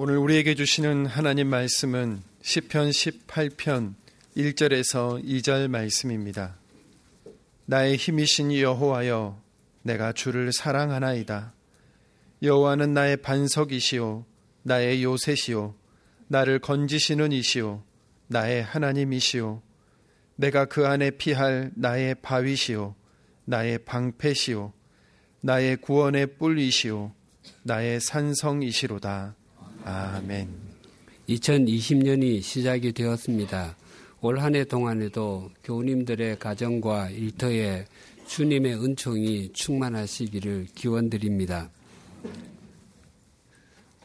오늘 우리에게 주시는 하나님 말씀은 시편 18편 1절에서 2절 말씀입니다. 나의 힘이신 여호와여 내가 주를 사랑하나이다. 여호와는 나의 반석이시오 나의 요새시오 나를 건지시는 이시오 나의 하나님이시오 내가 그 안에 피할 나의 바위시오 나의 방패시오 나의 구원의 뿔이시오 나의 산성이시로다. 아멘. 2020년이 시작이 되었습니다. 올 한 해 동안에도 교우님들의 가정과 일터에 주님의 은총이 충만하시기를 기원드립니다.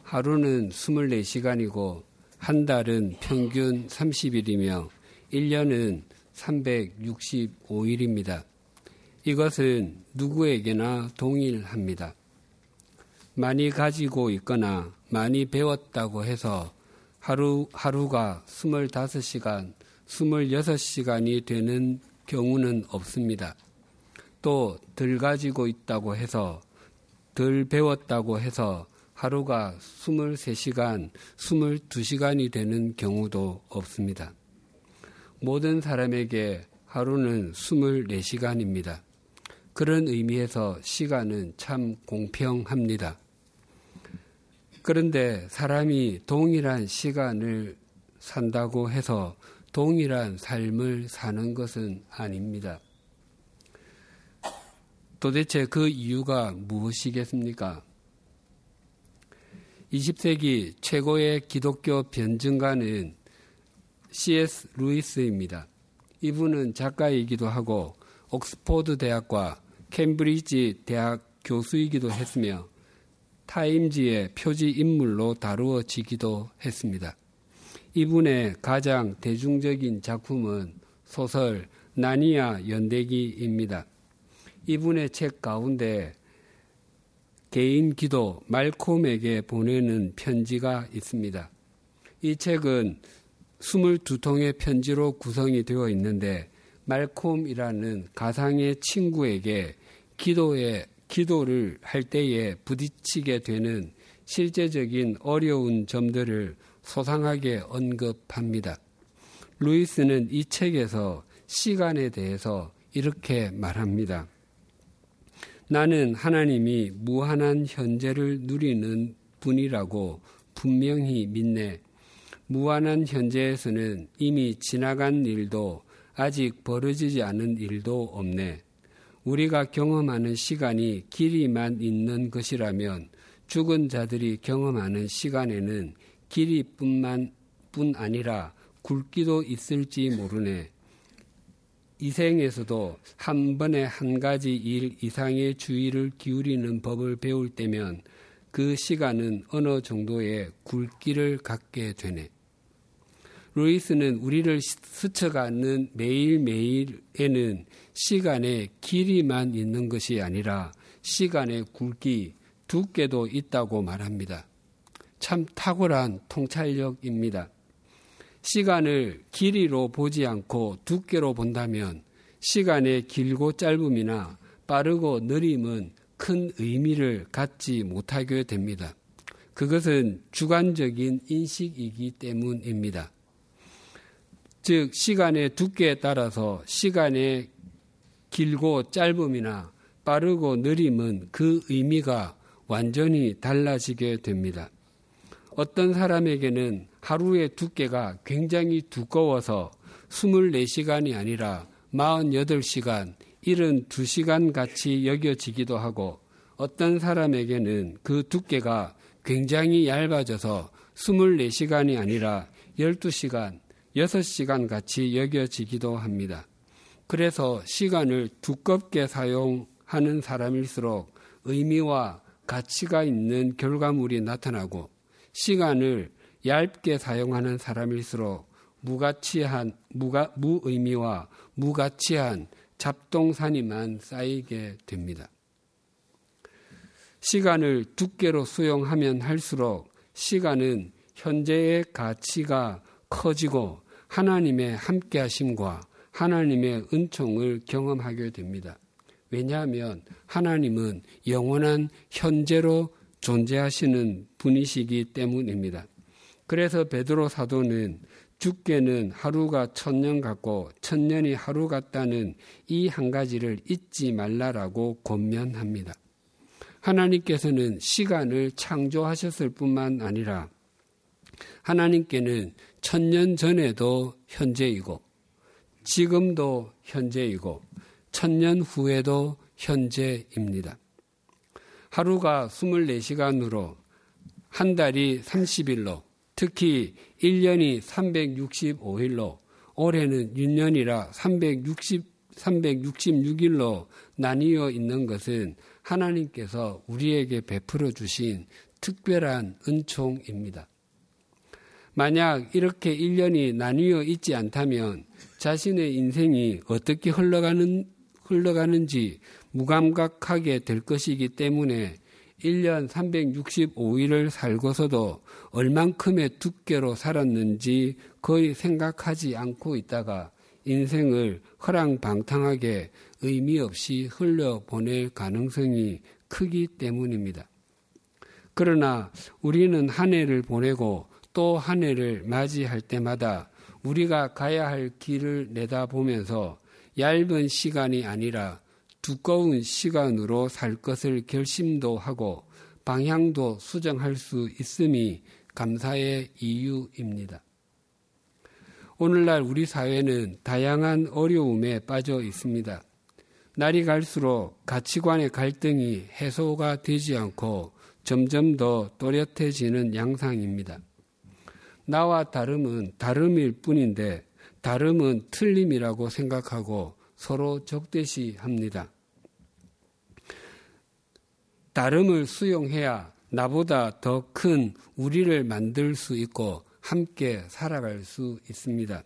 하루는 24시간이고 한 달은 평균 30일이며 1년은 365일입니다. 이것은 누구에게나 동일합니다. 많이 가지고 있거나 많이 배웠다고 해서 하루, 하루가 25시간, 26시간이 되는 경우는 없습니다. 또 덜 가지고 있다고 해서 덜 배웠다고 해서 하루가 23시간, 22시간이 되는 경우도 없습니다. 모든 사람에게 하루는 24시간입니다. 그런 의미에서 시간은 참 공평합니다. 그런데 사람이 동일한 시간을 산다고 해서 동일한 삶을 사는 것은 아닙니다. 도대체 그 이유가 무엇이겠습니까? 20세기 최고의 기독교 변증가는 C.S. 루이스입니다. 이분은 작가이기도 하고 옥스포드 대학과 캠브리지 대학 교수이기도 했으며 타임지의 표지 인물로 다루어지기도 했습니다. 이분의 가장 대중적인 작품은 소설 나니아 연대기입니다. 이분의 책 가운데 개인 기도 말콤에게 보내는 편지가 있습니다. 이 책은 22통의 편지로 구성이 되어 있는데 말콤이라는 가상의 친구에게 기도에 기도를 할 때에 부딪히게 되는 실제적인 어려운 점들을 소상하게 언급합니다. 루이스는 이 책에서 시간에 대해서 이렇게 말합니다. 나는 하나님이 무한한 현재를 누리는 분이라고 분명히 믿네. 무한한 현재에서는 이미 지나간 일도 아직 벌어지지 않은 일도 없네. 우리가 경험하는 시간이 길이만 있는 것이라면 죽은 자들이 경험하는 시간에는 길이뿐만 뿐 아니라 굵기도 있을지 모르네. 이 생에서도 한 번에 한 가지 일 이상의 주의를 기울이는 법을 배울 때면 그 시간은 어느 정도의 굵기를 갖게 되네. 루이스는 우리를 스쳐가는 매일매일에는 시간의 길이만 있는 것이 아니라 시간의 굵기, 두께도 있다고 말합니다. 참 탁월한 통찰력입니다. 시간을 길이로 보지 않고 두께로 본다면 시간의 길고 짧음이나 빠르고 느림은 큰 의미를 갖지 못하게 됩니다. 그것은 주관적인 인식이기 때문입니다. 즉, 시간의 두께에 따라서 시간의 길고 짧음이나 빠르고 느림은 그 의미가 완전히 달라지게 됩니다. 어떤 사람에게는 하루의 두께가 굉장히 두꺼워서 24시간이 아니라 48시간, 72시간 같이 여겨지기도 하고 어떤 사람에게는 그 두께가 굉장히 얇아져서 24시간이 아니라 12시간, 6시간 같이 여겨지기도 합니다. 그래서 시간을 두껍게 사용하는 사람일수록 의미와 가치가 있는 결과물이 나타나고 시간을 얇게 사용하는 사람일수록 무가치한 무가, 무의미와 무가치한 잡동사니만 쌓이게 됩니다. 시간을 두께로 수용하면 할수록 시간은 현재의 가치가 커지고 하나님의 함께하심과 하나님의 은총을 경험하게 됩니다. 왜냐하면 하나님은 영원한 현재로 존재하시는 분이시기 때문입니다. 그래서 베드로 사도는 죽게는 하루가 천년 같고 천년이 하루 같다는 이 한 가지를 잊지 말라라고 권면합니다. 하나님께서는 시간을 창조하셨을 뿐만 아니라 하나님께는 천년 전에도 현재이고 지금도 현재이고 천년 후에도 현재입니다. 하루가 24시간으로 한 달이 30일로 특히 1년이 365일로 올해는 6년이라 360, 366일로 나뉘어 있는 것은 하나님께서 우리에게 베풀어 주신 특별한 은총입니다. 만약 이렇게 1년이 나뉘어 있지 않다면 자신의 인생이 어떻게 흘러가는, 흘러가는지 무감각하게 될 것이기 때문에 1년 365일을 살고서도 얼만큼의 두께로 살았는지 거의 생각하지 않고 있다가 인생을 허랑방탕하게 의미 없이 흘려보낼 가능성이 크기 때문입니다. 그러나 우리는 한 해를 보내고 또 한 해를 맞이할 때마다 우리가 가야 할 길을 내다보면서 얇은 시간이 아니라 두꺼운 시간으로 살 것을 결심도 하고 방향도 수정할 수 있음이 감사의 이유입니다. 오늘날 우리 사회는 다양한 어려움에 빠져 있습니다. 날이 갈수록 가치관의 갈등이 해소가 되지 않고 점점 더 또렷해지는 양상입니다. 나와 다름은 다름일 뿐인데 다름은 틀림이라고 생각하고 서로 적대시합니다. 다름을 수용해야 나보다 더 큰 우리를 만들 수 있고 함께 살아갈 수 있습니다.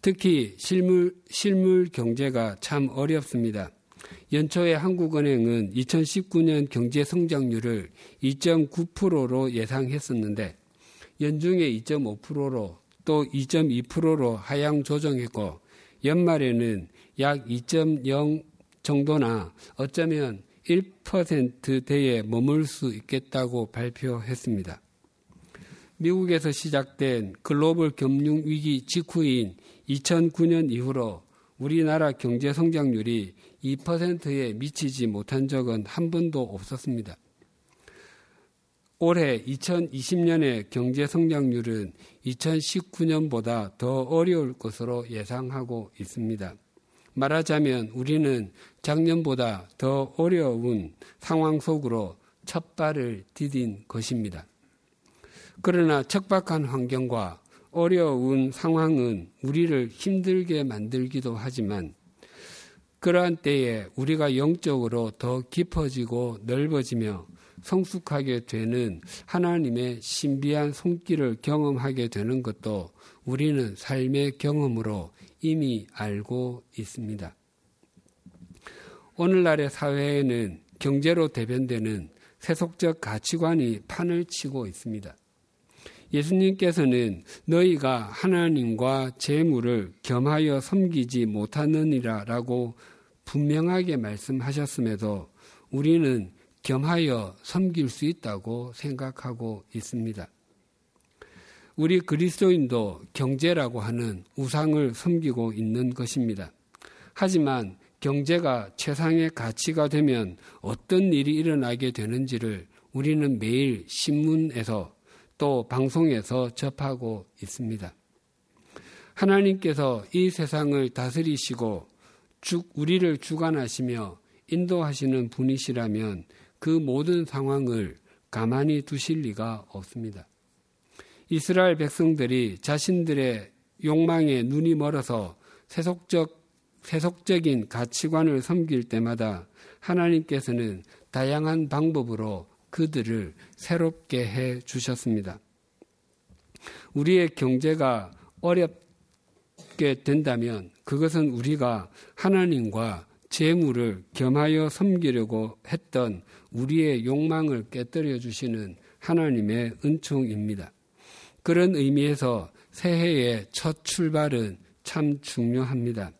특히 실물, 실물 경제가 참 어렵습니다. 연초에 한국은행은 2019년 경제 성장률을 2.9%로 예상했었는데 연중에 2.5%로 또 2.2%로 하향 조정했고 연말에는 약 2.0 정도나 어쩌면 1%대에 머물 수 있겠다고 발표했습니다. 미국에서 시작된 글로벌 금융 위기 직후인 2009년 이후로 우리나라 경제 성장률이 2%에 미치지 못한 적은 한 번도 없었습니다. 올해 2020년의 경제 성장률은 2019년보다 더 어려울 것으로 예상하고 있습니다. 말하자면 우리는 작년보다 더 어려운 상황 속으로 첫 발을 디딘 것입니다. 그러나 척박한 환경과 어려운 상황은 우리를 힘들게 만들기도 하지만 그러한 때에 우리가 영적으로 더 깊어지고 넓어지며 성숙하게 되는 하나님의 신비한 손길을 경험하게 되는 것도 우리는 삶의 경험으로 이미 알고 있습니다. 오늘날의 사회에는 경제로 대변되는 세속적 가치관이 판을 치고 있습니다. 예수님께서는 너희가 하나님과 재물을 겸하여 섬기지 못하느니라 라고 분명하게 말씀하셨음에도 우리는 겸하여 섬길 수 있다고 생각하고 있습니다. 우리 그리스도인도 경제라고 하는 우상을 섬기고 있는 것입니다. 하지만 경제가 최상의 가치가 되면 어떤 일이 일어나게 되는지를 우리는 매일 신문에서 또 방송에서 접하고 있습니다. 하나님께서 이 세상을 다스리시고 우리를 주관하시며 인도하시는 분이시라면 그 모든 상황을 가만히 두실 리가 없습니다. 이스라엘 백성들이 자신들의 욕망에 눈이 멀어서 세속적, 세속적인 가치관을 섬길 때마다 하나님께서는 다양한 방법으로 그들을 새롭게 해 주셨습니다. 우리의 경제가 어렵게 된다면 그것은 우리가 하나님과 재물을 겸하여 섬기려고 했던 우리의 욕망을 깨뜨려 주시는 하나님의 은총입니다. 그런 의미에서 새해의 첫 출발은 참 중요합니다.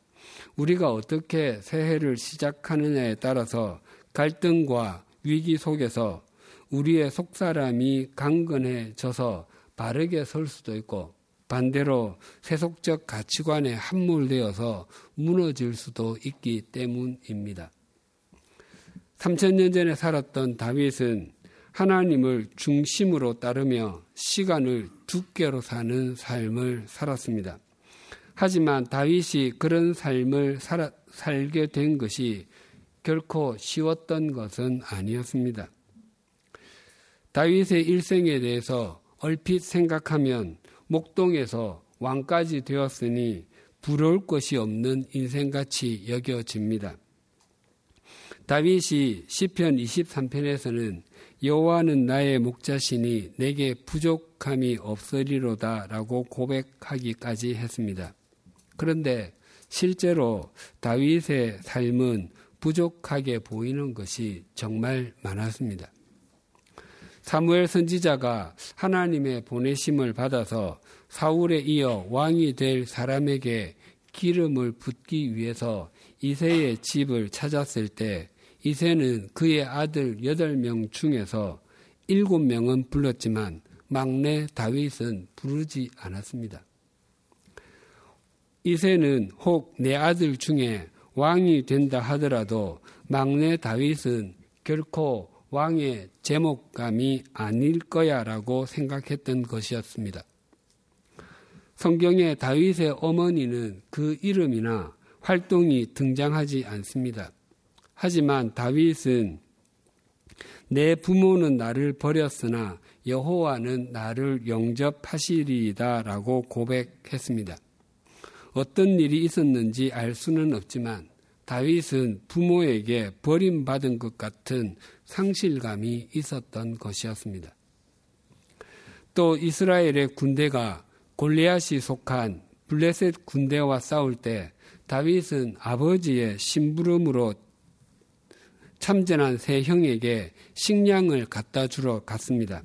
우리가 어떻게 새해를 시작하느냐에 따라서 갈등과 위기 속에서 우리의 속사람이 강건해져서 바르게 설 수도 있고 반대로 세속적 가치관에 함몰되어서 무너질 수도 있기 때문입니다. 3천년 전에 살았던 다윗은 하나님을 중심으로 따르며 시간을 두께로 사는 삶을 살았습니다. 하지만 다윗이 그런 삶을 살아, 살게 된 것이 결코 쉬웠던 것은 아니었습니다. 다윗의 일생에 대해서 얼핏 생각하면 목동에서 왕까지 되었으니 부러울 것이 없는 인생같이 여겨집니다. 다윗이 시편 23편에서는 여호와는 나의 목자시니 내게 부족함이 없으리로다라고 고백하기까지 했습니다. 그런데 실제로 다윗의 삶은 부족하게 보이는 것이 정말 많았습니다. 사무엘 선지자가 하나님의 보내심을 받아서 사울에 이어 왕이 될 사람에게 기름을 붓기 위해서 이세의 집을 찾았을 때 이세는 그의 아들 여덟 명 중에서 일곱 명은 불렀지만 막내 다윗은 부르지 않았습니다. 이세는 혹 내 아들 중에 왕이 된다 하더라도 막내 다윗은 결코 왕의 제목감이 아닐 거야라고 생각했던 것이었습니다. 성경에 다윗의 어머니는 그 이름이나 활동이 등장하지 않습니다. 하지만 다윗은 내 부모는 나를 버렸으나 여호와는 나를 영접하시리이다라고 고백했습니다. 어떤 일이 있었는지 알 수는 없지만 다윗은 부모에게 버림받은 것 같은 상실감이 있었던 것이었습니다. 또 이스라엘의 군대가 골리앗이 속한 블레셋 군대와 싸울 때 다윗은 아버지의 심부름으로 참전한 세 형에게 식량을 갖다 주러 갔습니다.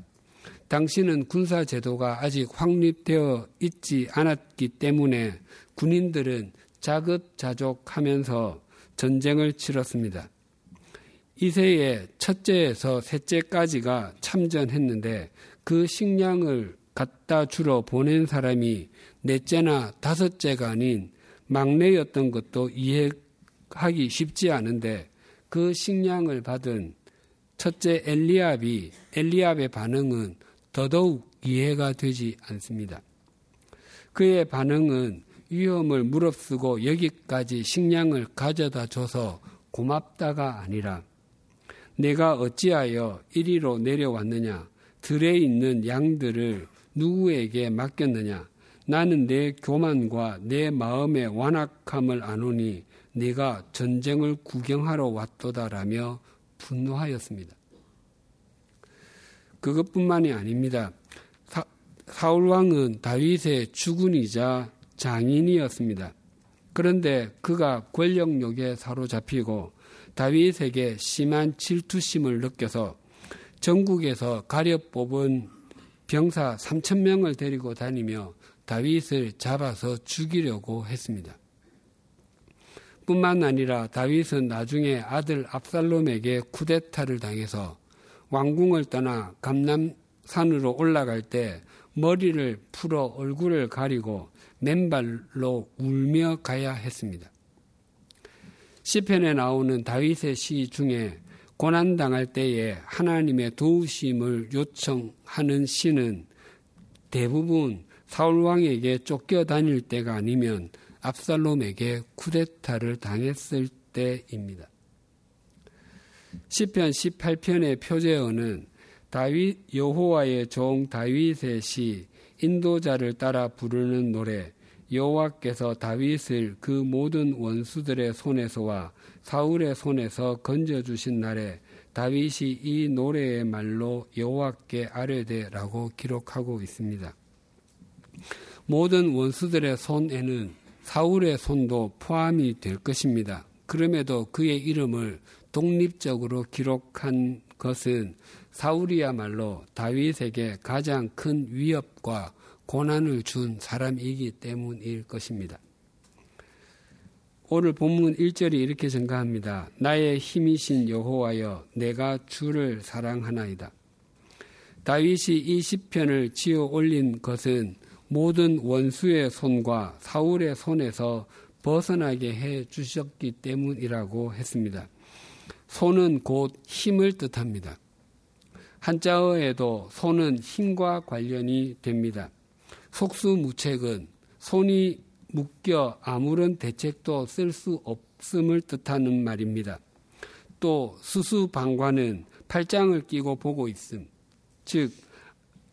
당시는 군사 제도가 아직 확립되어 있지 않았기 때문에 군인들은 자급자족하면서 전쟁을 치렀습니다. 이세의 첫째에서 셋째까지가 참전했는데 그 식량을 갖다 주러 보낸 사람이 넷째나 다섯째가 아닌 막내였던 것도 이해하기 쉽지 않은데 그 식량을 받은 첫째 엘리압이 엘리압의 반응은 더더욱 이해가 되지 않습니다. 그의 반응은 위험을 무릅쓰고 여기까지 식량을 가져다 줘서 고맙다가 아니라 내가 어찌하여 이리로 내려왔느냐 들에 있는 양들을 누구에게 맡겼느냐 나는 내 교만과 내 마음의 완악함을 아노니 네가 전쟁을 구경하러 왔도다라며 분노하였습니다. 그것뿐만이 아닙니다. 사, 울 왕은 다윗의 주군이자 장인이었습니다. 그런데 그가 권력욕에 사로잡히고 다윗에게 심한 질투심을 느껴서 전국에서 가려 뽑은 병사 3천 명을 데리고 다니며 다윗을 잡아서 죽이려고 했습니다. 뿐만 아니라 다윗은 나중에 아들 압살롬에게 쿠데타를 당해서 왕궁을 떠나 감남산으로 올라갈 때 머리를 풀어 얼굴을 가리고 맨발로 울며 가야 했습니다. 시편에 나오는 다윗의 시 중에 고난 당할 때에 하나님의 도우심을 요청하는 시는 대부분 사울 왕에게 쫓겨 다닐 때가 아니면 압살롬에게 쿠데타를 당했을 때입니다. 시편 18편의 표제어는 다윗 여호와의 종 다윗의 시 인도자를 따라 부르는 노래 여호와께서 다윗을 그 모든 원수들의 손에서와 사울의 손에서 건져 주신 날에 다윗이 이 노래의 말로 여호와께 아뢰되라고 기록하고 있습니다. 모든 원수들의 손에는 사울의 손도 포함이 될 것입니다. 그럼에도 그의 이름을 독립적으로 기록한 것은 사울이야말로 다윗에게 가장 큰 위협과 고난을 준 사람이기 때문일 것입니다. 오늘 본문 1절이 이렇게 증가합니다. 나의 힘이신 여호와여 내가 주를 사랑하나이다. 다윗이 이 시편을 지어 올린 것은 모든 원수의 손과 사울의 손에서 벗어나게 해 주셨기 때문이라고 했습니다. 손은 곧 힘을 뜻합니다. 한자어에도 손은 힘과 관련이 됩니다. 속수무책은 손이 묶여 아무런 대책도 쓸 수 없음을 뜻하는 말입니다. 또 수수방관은 팔짱을 끼고 보고 있음. 즉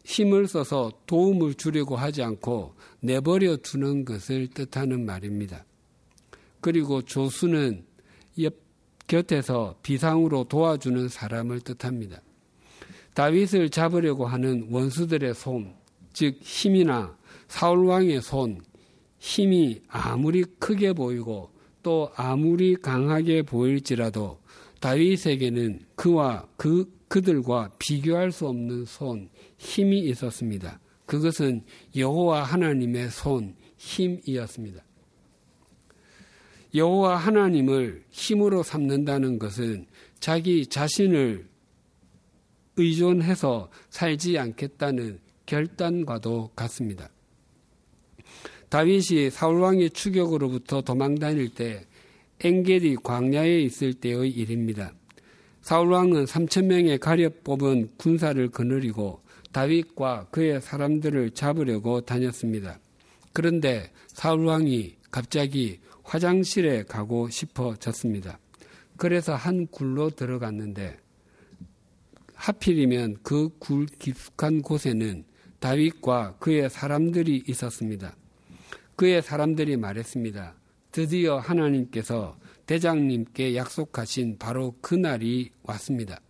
힘을 써서 도움을 주려고 하지 않고 내버려 두는 것을 뜻하는 말입니다. 그리고 조수는 옆 곁에서 비상으로 도와주는 사람을 뜻합니다. 다윗을 잡으려고 하는 원수들의 손, 즉 힘이나 사울 왕의 손, 힘이 아무리 크게 보이고 또 아무리 강하게 보일지라도 다윗에게는 그와 그 그들과 비교할 수 없는 손, 힘이 있었습니다. 그것은 여호와 하나님의 손, 힘이었습니다. 여호와 하나님을 힘으로 삼는다는 것은 자기 자신을 의존해서 살지 않겠다는 결단과도 같습니다. 다윗이 사울왕의 추격으로부터 도망 다닐 때 엥겔이 광야에 있을 때의 일입니다. 사울왕은 3천 명의 가려 뽑은 군사를 거느리고 다윗과 그의 사람들을 잡으려고 다녔습니다. 그런데 사울왕이 갑자기 화장실에 가고 싶어졌습니다. 그래서 한 굴로 들어갔는데 하필이면 그 굴 깊숙한 곳에는 다윗과 그의 사람들이 있었습니다. 그의 사람들이 말했습니다. 드디어 하나님께서 대장님께 약속하신 바로 그 날이 왔습니다.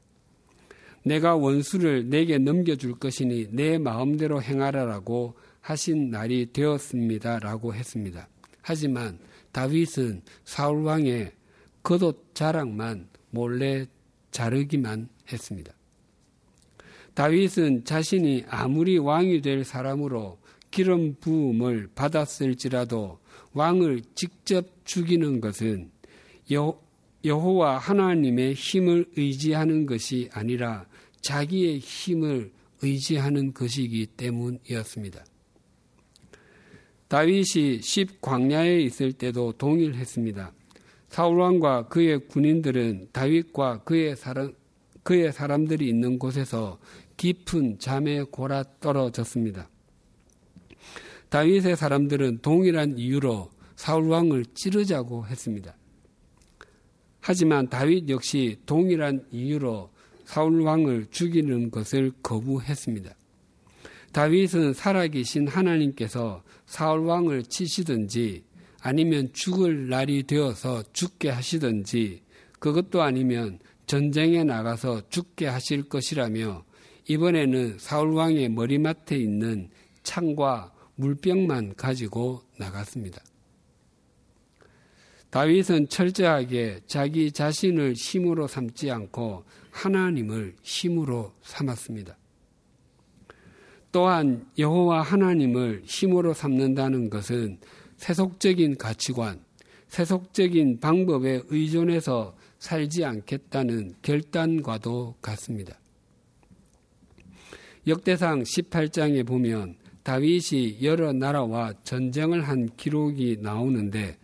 내가 원수를 내게 넘겨줄 것이니 내 마음대로 행하라라고 하신 날이 되었습니다. 라고 했습니다. 하지만 다윗은 사울 왕의 겉옷 자랑만 몰래 자르기만 했습니다. 다윗은 자신이 아무리 왕이 될 사람으로 기름 부음을 받았을지라도 왕을 직접 죽이는 것은 여호와 하나님의 힘을 의지하는 것이 아니라 자기의 힘을 의지하는 것이기 때문이었습니다. 다윗이 십 광야에 있을 때도 동일했습니다. 사울왕과 그의 군인들은 다윗과 그의 사람, 그의 사람들이 있는 곳에서 깊은 잠에 골아 떨어졌습니다. 다윗의 사람들은 동일한 이유로 사울 왕을 찌르자고 했습니다. 하지만 다윗 역시 동일한 이유로 사울 왕을 죽이는 것을 거부했습니다. 다윗은 살아계신 하나님께서 사울 왕을 치시든지 아니면 죽을 날이 되어서 죽게 하시든지 그것도 아니면 전쟁에 나가서 죽게 하실 것이라며 이번에는 사울 왕의 머리맡에 있는 창과 물병만 가지고 나갔습니다. 다윗은 철저하게 자기 자신을 힘으로 삼지 않고 하나님을 힘으로 삼았습니다. 또한 여호와 하나님을 힘으로 삼는다는 것은 세속적인 가치관, 세속적인 방법에 의존해서 살지 않겠다는 결단과도 같습니다. 역대상 18장에 보면 다윗이 여러 나라와 전쟁을 한 기록이 나오는데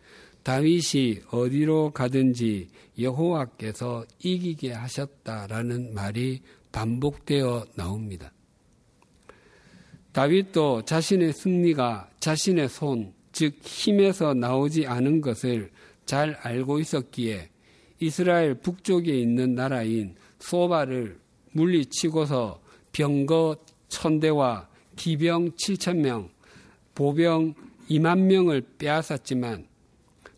다윗이 어디로 가든지 여호와께서 이기게 하셨다라는 말이 반복되어 나옵니다. 다윗도 자신의 승리가 자신의 손, 즉 힘에서 나오지 않은 것을 잘 알고 있었기에 이스라엘 북쪽에 있는 나라인 소바를 물리치고서 병거 천대와 기병 7천 명, 보병 2만 명을 빼앗았지만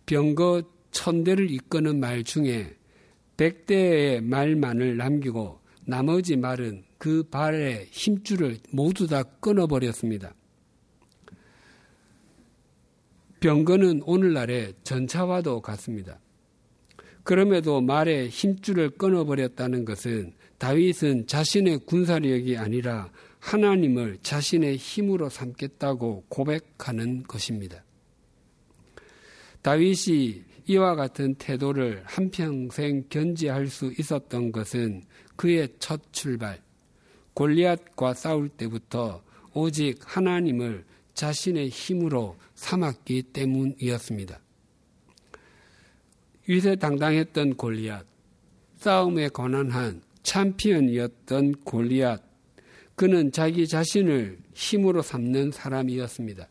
병거 천대를 이끄는 말 중에 100대의 말만을 남기고 나머지 말은 그 발의 힘줄을 모두 다 끊어버렸습니다. 병거는 오늘날의 전차와도 같습니다. 그럼에도 말의 힘줄을 끊어버렸다는 것은 다윗은 자신의 군사력이 아니라 하나님을 자신의 힘으로 삼겠다고 고백하는 것입니다. 다윗이 이와 같은 태도를 한평생 견지할 수 있었던 것은 그의 첫 출발, 골리앗과 싸울 때부터 오직 하나님을 자신의 힘으로 삼았기 때문이었습니다. 위세 당당했던 골리앗, 싸움에 권한한 챔피언이었던 골리앗, 그는 자기 자신을 힘으로 삼는 사람이었습니다.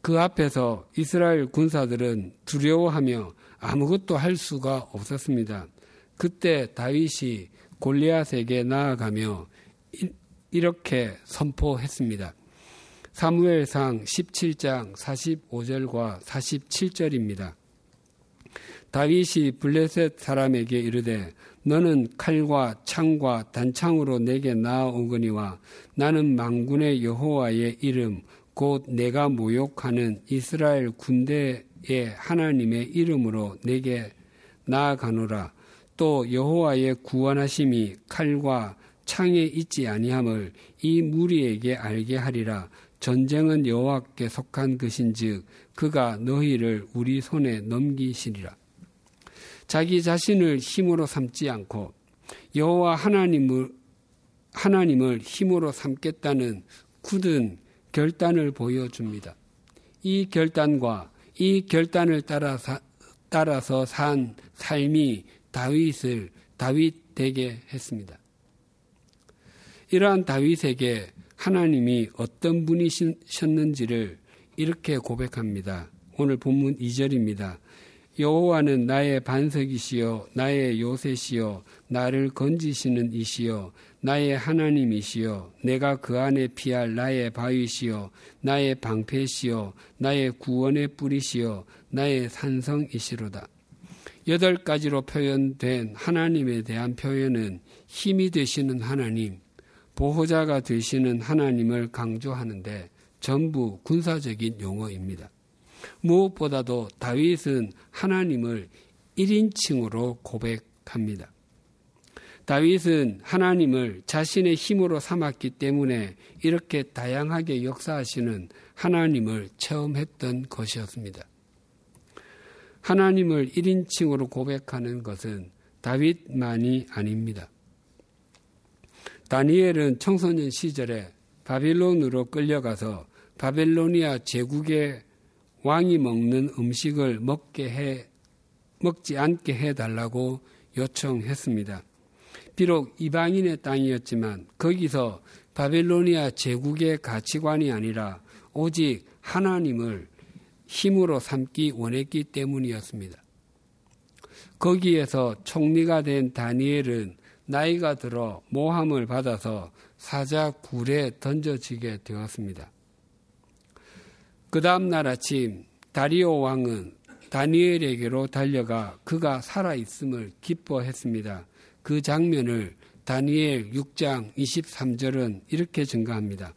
그 앞에서 이스라엘 군사들은 두려워하며 아무것도 할 수가 없었습니다. 그때 다윗이 골리앗에게 나아가며 이렇게 선포했습니다. 사무엘상 17장 45절과 47절입니다. 다윗이 블레셋 사람에게 이르되 너는 칼과 창과 단창으로 내게 나아오거니와 나는 망군의 여호와의 이름 곧 내가 모욕하는 이스라엘 군대의 하나님의 이름으로 내게 나아가노라. 또 여호와의 구원하심이 칼과 창에 있지 아니함을 이 무리에게 알게 하리라. 전쟁은 여호와께 속한 것인즉 그가 너희를 우리 손에 넘기시리라 자기 자신을 힘으로 삼지 않고 여호와 하나님을 하나님을 힘으로 삼겠다는 굳은 결단을 보여줍니다. 이 결단과 이 결단을 따라서, 따라서 산 삶이 다윗을 다윗 되게 했습니다. 이러한 다윗에게 하나님이 어떤 분이셨는지를 이렇게 고백합니다. 오늘 본문 2절입니다. 여호와는 나의 반석이시요 나의 요새시요 나를 건지시는 이시요 나의 하나님이시요 내가 그 안에 피할 나의 바위시요 나의 방패시요 나의 구원의 뿌리시요 나의 산성이시로다. 여덟 가지로 표현된 하나님에 대한 표현은 힘이 되시는 하나님, 보호자가 되시는 하나님을 강조하는데 전부 군사적인 용어입니다. 무엇보다도 다윗은 하나님을 1인칭으로 고백합니다. 다윗은 하나님을 자신의 힘으로 삼았기 때문에 이렇게 다양하게 역사하시는 하나님을 체험했던 것이었습니다. 하나님을 1인칭으로 고백하는 것은 다윗만이 아닙니다. 다니엘은 청소년 시절에 바빌론으로 끌려가서 바벨로니아 제국의 왕이 먹는 음식을 먹게 해, 먹지 않게 해달라고 요청했습니다. 비록 이방인의 땅이었지만 거기서 바벨로니아 제국의 가치관이 아니라 오직 하나님을 힘으로 삼기 원했기 때문이었습니다. 거기에서 총리가 된 다니엘은 나이가 들어 모함을 받아서 사자 굴에 던져지게 되었습니다. 그 다음날 아침 다리오 왕은 다니엘에게로 달려가 그가 살아있음을 기뻐했습니다. 그 장면을 다니엘 6장 23절은 이렇게 증가합니다.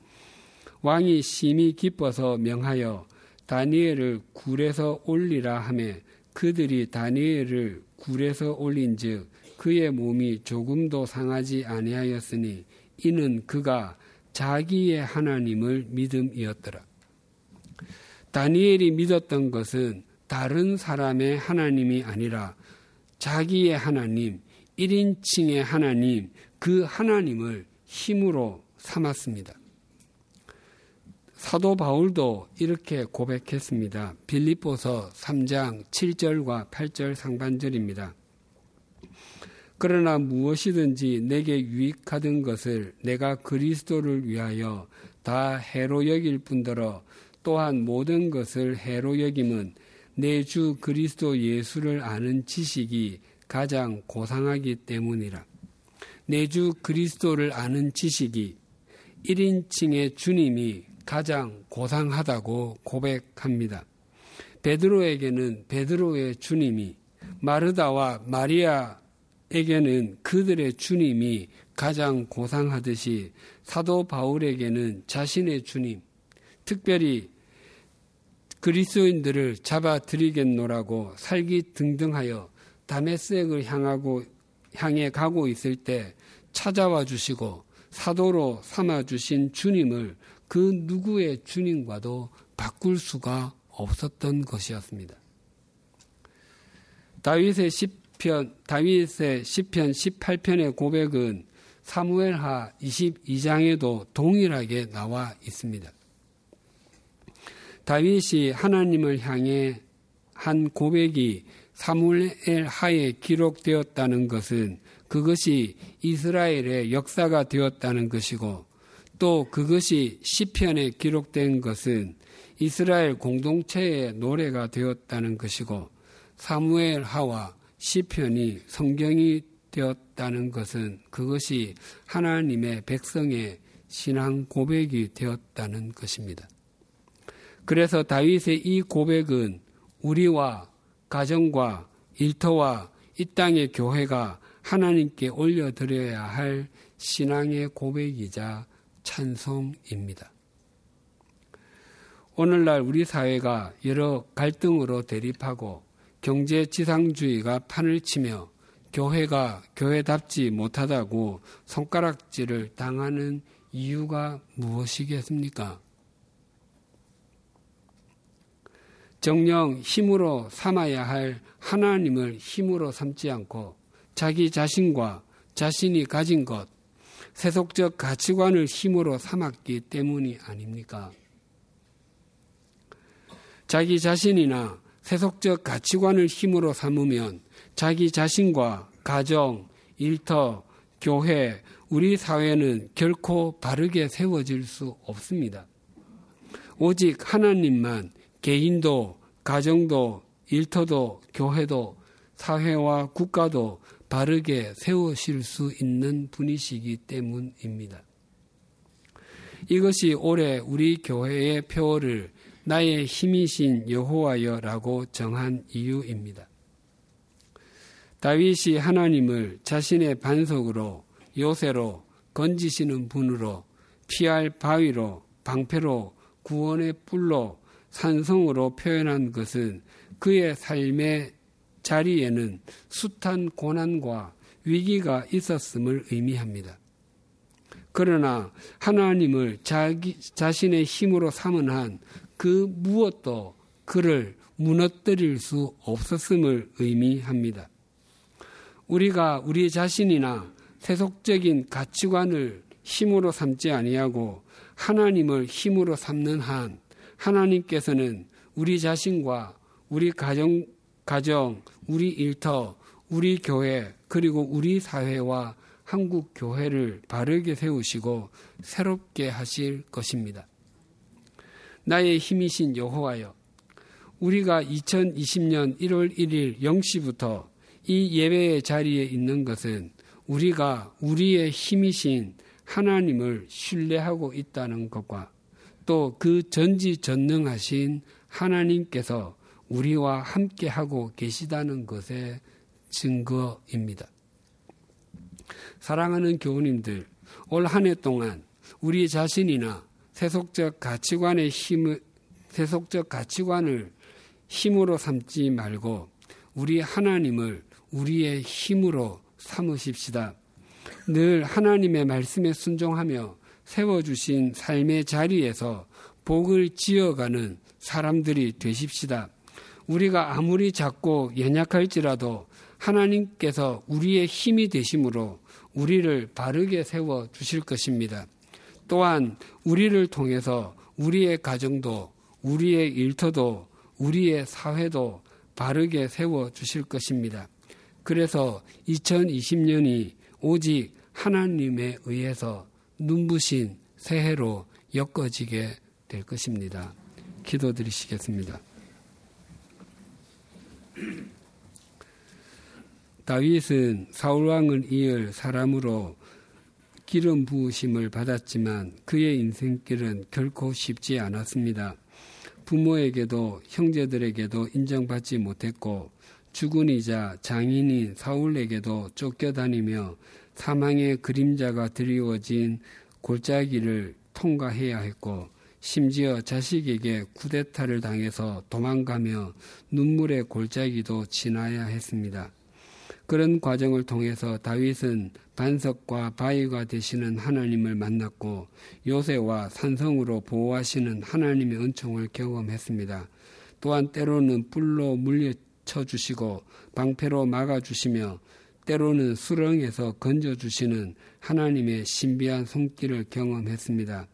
왕이 심히 기뻐서 명하여 다니엘을 굴에서 올리라 하매 그들이 다니엘을 굴에서 올린즉 그의 몸이 조금도 상하지 아니하였으니 이는 그가 자기의 하나님을 믿음이었더라. 다니엘이 믿었던 것은 다른 사람의 하나님이 아니라 자기의 하나님, 1인칭의 하나님, 그 하나님을 힘으로 삼았습니다. 사도 바울도 이렇게 고백했습니다. 빌립보서 3장 7절과 8절 상반절입니다. 그러나 무엇이든지 내게 유익하던 것을 내가 그리스도를 위하여 다 해로 여길 뿐더러 또한 모든 것을 해로 여김은 내 주 그리스도 예수를 아는 지식이 가장 고상하기 때문이라. 내 주 그리스도를 아는 지식이 1인칭의 주님이 가장 고상하다고 고백합니다. 베드로에게는 베드로의 주님이 마르다와 마리아에게는 그들의 주님이 가장 고상하듯이 사도 바울에게는 자신의 주님, 특별히 그리스도인들을 잡아들이겠노라고 살기 등등하여 다메섹을 향하고 향해 가고 있을 때 찾아와 주시고 사도로 삼아 주신 주님을 그 누구의 주님과도 바꿀 수가 없었던 것이었습니다. 다윗의 시편 다윗의 시편 18편의 고백은 사무엘하 22장에도 동일하게 나와 있습니다. 다윗이 하나님을 향해 한 고백이 사무엘 하에 기록되었다는 것은 그것이 이스라엘의 역사가 되었다는 것이고 또 그것이 시편에 기록된 것은 이스라엘 공동체의 노래가 되었다는 것이고 사무엘 하와 시편이 성경이 되었다는 것은 그것이 하나님의 백성의 신앙 고백이 되었다는 것입니다. 그래서 다윗의 이 고백은 우리와 가정과 일터와 이 땅의 교회가 하나님께 올려드려야 할 신앙의 고백이자 찬송입니다. 오늘날 우리 사회가 여러 갈등으로 대립하고 경제 지상주의가 판을 치며 교회가 교회답지 못하다고 손가락질을 당하는 이유가 무엇이겠습니까? 정령 힘으로 삼아야 할 하나님을 힘으로 삼지 않고 자기 자신과 자신이 가진 것, 세속적 가치관을 힘으로 삼았기 때문이 아닙니까? 자기 자신이나 세속적 가치관을 힘으로 삼으면 자기 자신과 가정, 일터, 교회, 우리 사회는 결코 바르게 세워질 수 없습니다. 오직 하나님만 개인도, 가정도, 일터도, 교회도, 사회와 국가도 바르게 세우실 수 있는 분이시기 때문입니다. 이것이 올해 우리 교회의 표어를 나의 힘이신 여호와여라고 정한 이유입니다. 다윗이 하나님을 자신의 반석으로 요새로 건지시는 분으로 피할 바위로 방패로 구원의 뿔로 산성으로 표현한 것은 그의 삶의 자리에는 숱한 고난과 위기가 있었음을 의미합니다. 그러나 하나님을 자기, 자신의 힘으로 삼은 한 그 무엇도 그를 무너뜨릴 수 없었음을 의미합니다. 우리가 우리 자신이나 세속적인 가치관을 힘으로 삼지 아니하고 하나님을 힘으로 삼는 한 하나님께서는 우리 자신과 우리 가정, 가정, 우리 일터, 우리 교회, 그리고 우리 사회와 한국 교회를 바르게 세우시고 새롭게 하실 것입니다. 나의 힘이신 여호와여, 우리가 2020년 1월 1일 0시부터 이 예배의 자리에 있는 것은 우리가 우리의 힘이신 하나님을 신뢰하고 있다는 것과 또 그 전지전능하신 하나님께서 우리와 함께 하고 계시다는 것의 증거입니다. 사랑하는 교우님들, 올 한 해 동안 우리 자신이나 세속적 가치관의 힘을, 세속적 가치관을 힘으로 삼지 말고 우리 하나님을 우리의 힘으로 삼으십시다. 늘 하나님의 말씀에 순종하며 세워주신 삶의 자리에서 복을 지어가는 사람들이 되십시다. 우리가 아무리 작고 연약할지라도 하나님께서 우리의 힘이 되심으로 우리를 바르게 세워 주실 것입니다. 또한 우리를 통해서 우리의 가정도, 우리의 일터도, 우리의 사회도 바르게 세워 주실 것입니다. 그래서 2020년이 오직 하나님에 의해서 눈부신 새해로 엮어지게 될 것입니다. 기도드리시겠습니다. 다윗은 사울 왕을 이을 사람으로 기름 부으심을 받았지만 그의 인생길은 결코 쉽지 않았습니다. 부모에게도 형제들에게도 인정받지 못했고 죽은 이자 장인인 사울에게도 쫓겨다니며 사망의 그림자가 드리워진 골짜기를 통과해야 했고 심지어 자식에게 쿠데타를 당해서 도망가며 눈물의 골짜기도 지나야 했습니다. 그런 과정을 통해서 다윗은 반석과 바위가 되시는 하나님을 만났고 요새와 산성으로 보호하시는 하나님의 은총을 경험했습니다. 또한 때로는 뿔로 물리쳐 주시고 방패로 막아 주시며 때로는 수렁에서 건져주시는 하나님의 신비한 손길을 경험했습니다.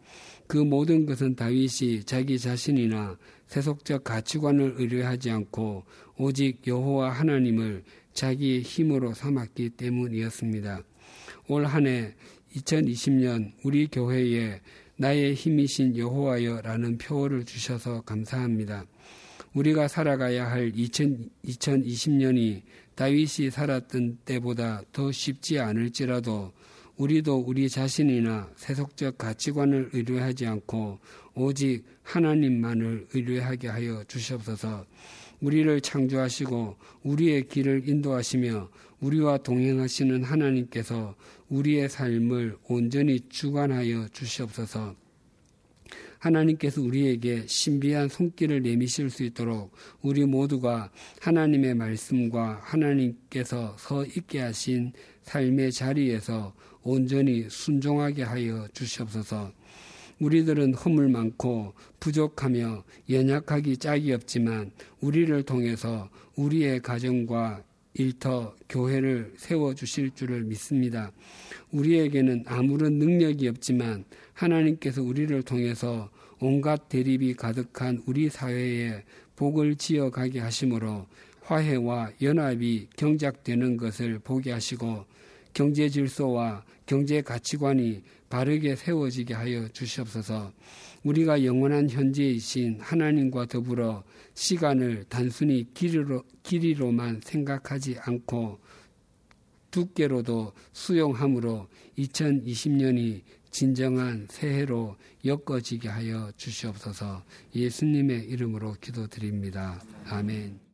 그 모든 것은 다윗이 자기 자신이나 세속적 가치관을 의뢰하지 않고 오직 여호와 하나님을 자기의 힘으로 삼았기 때문이었습니다. 올 한해 2020년 우리 교회에 나의 힘이신 여호와여라는 표어를 주셔서 감사합니다. 우리가 살아가야 할 2000, 2020년이 다윗이 살았던 때보다 더 쉽지 않을지라도 우리도 우리 자신이나 세속적 가치관을 의뢰하지 않고 오직 하나님만을 의뢰하게 하여 주시옵소서. 우리를 창조하시고 우리의 길을 인도하시며 우리와 동행하시는 하나님께서 우리의 삶을 온전히 주관하여 주시옵소서. 하나님께서 우리에게 신비한 손길을 내미실 수 있도록 우리 모두가 하나님의 말씀과 하나님께서 서 있게 하신 삶의 자리에서 온전히 순종하게 하여 주시옵소서. 우리들은 허물 많고 부족하며 연약하기 짝이 없지만 우리를 통해서 우리의 가정과 일터 교회를 세워 주실 줄을 믿습니다. 우리에게는 아무런 능력이 없지만 하나님께서 우리를 통해서 온갖 대립이 가득한 우리 사회에 복을 지어 가게 하심으로 화해와 연합이 경작되는 것을 보게 하시고 경제 질서와 경제 가치관이 바르게 세워지게 하여 주시옵소서. 우리가 영원한 현재이신 하나님과 더불어 시간을 단순히 길이로, 길이로만 생각하지 않고 두께로도 수용함으로 2020년이 진정한 새해로 엮어지게 하여 주시옵소서 예수님의 이름으로 기도드립니다. 아멘.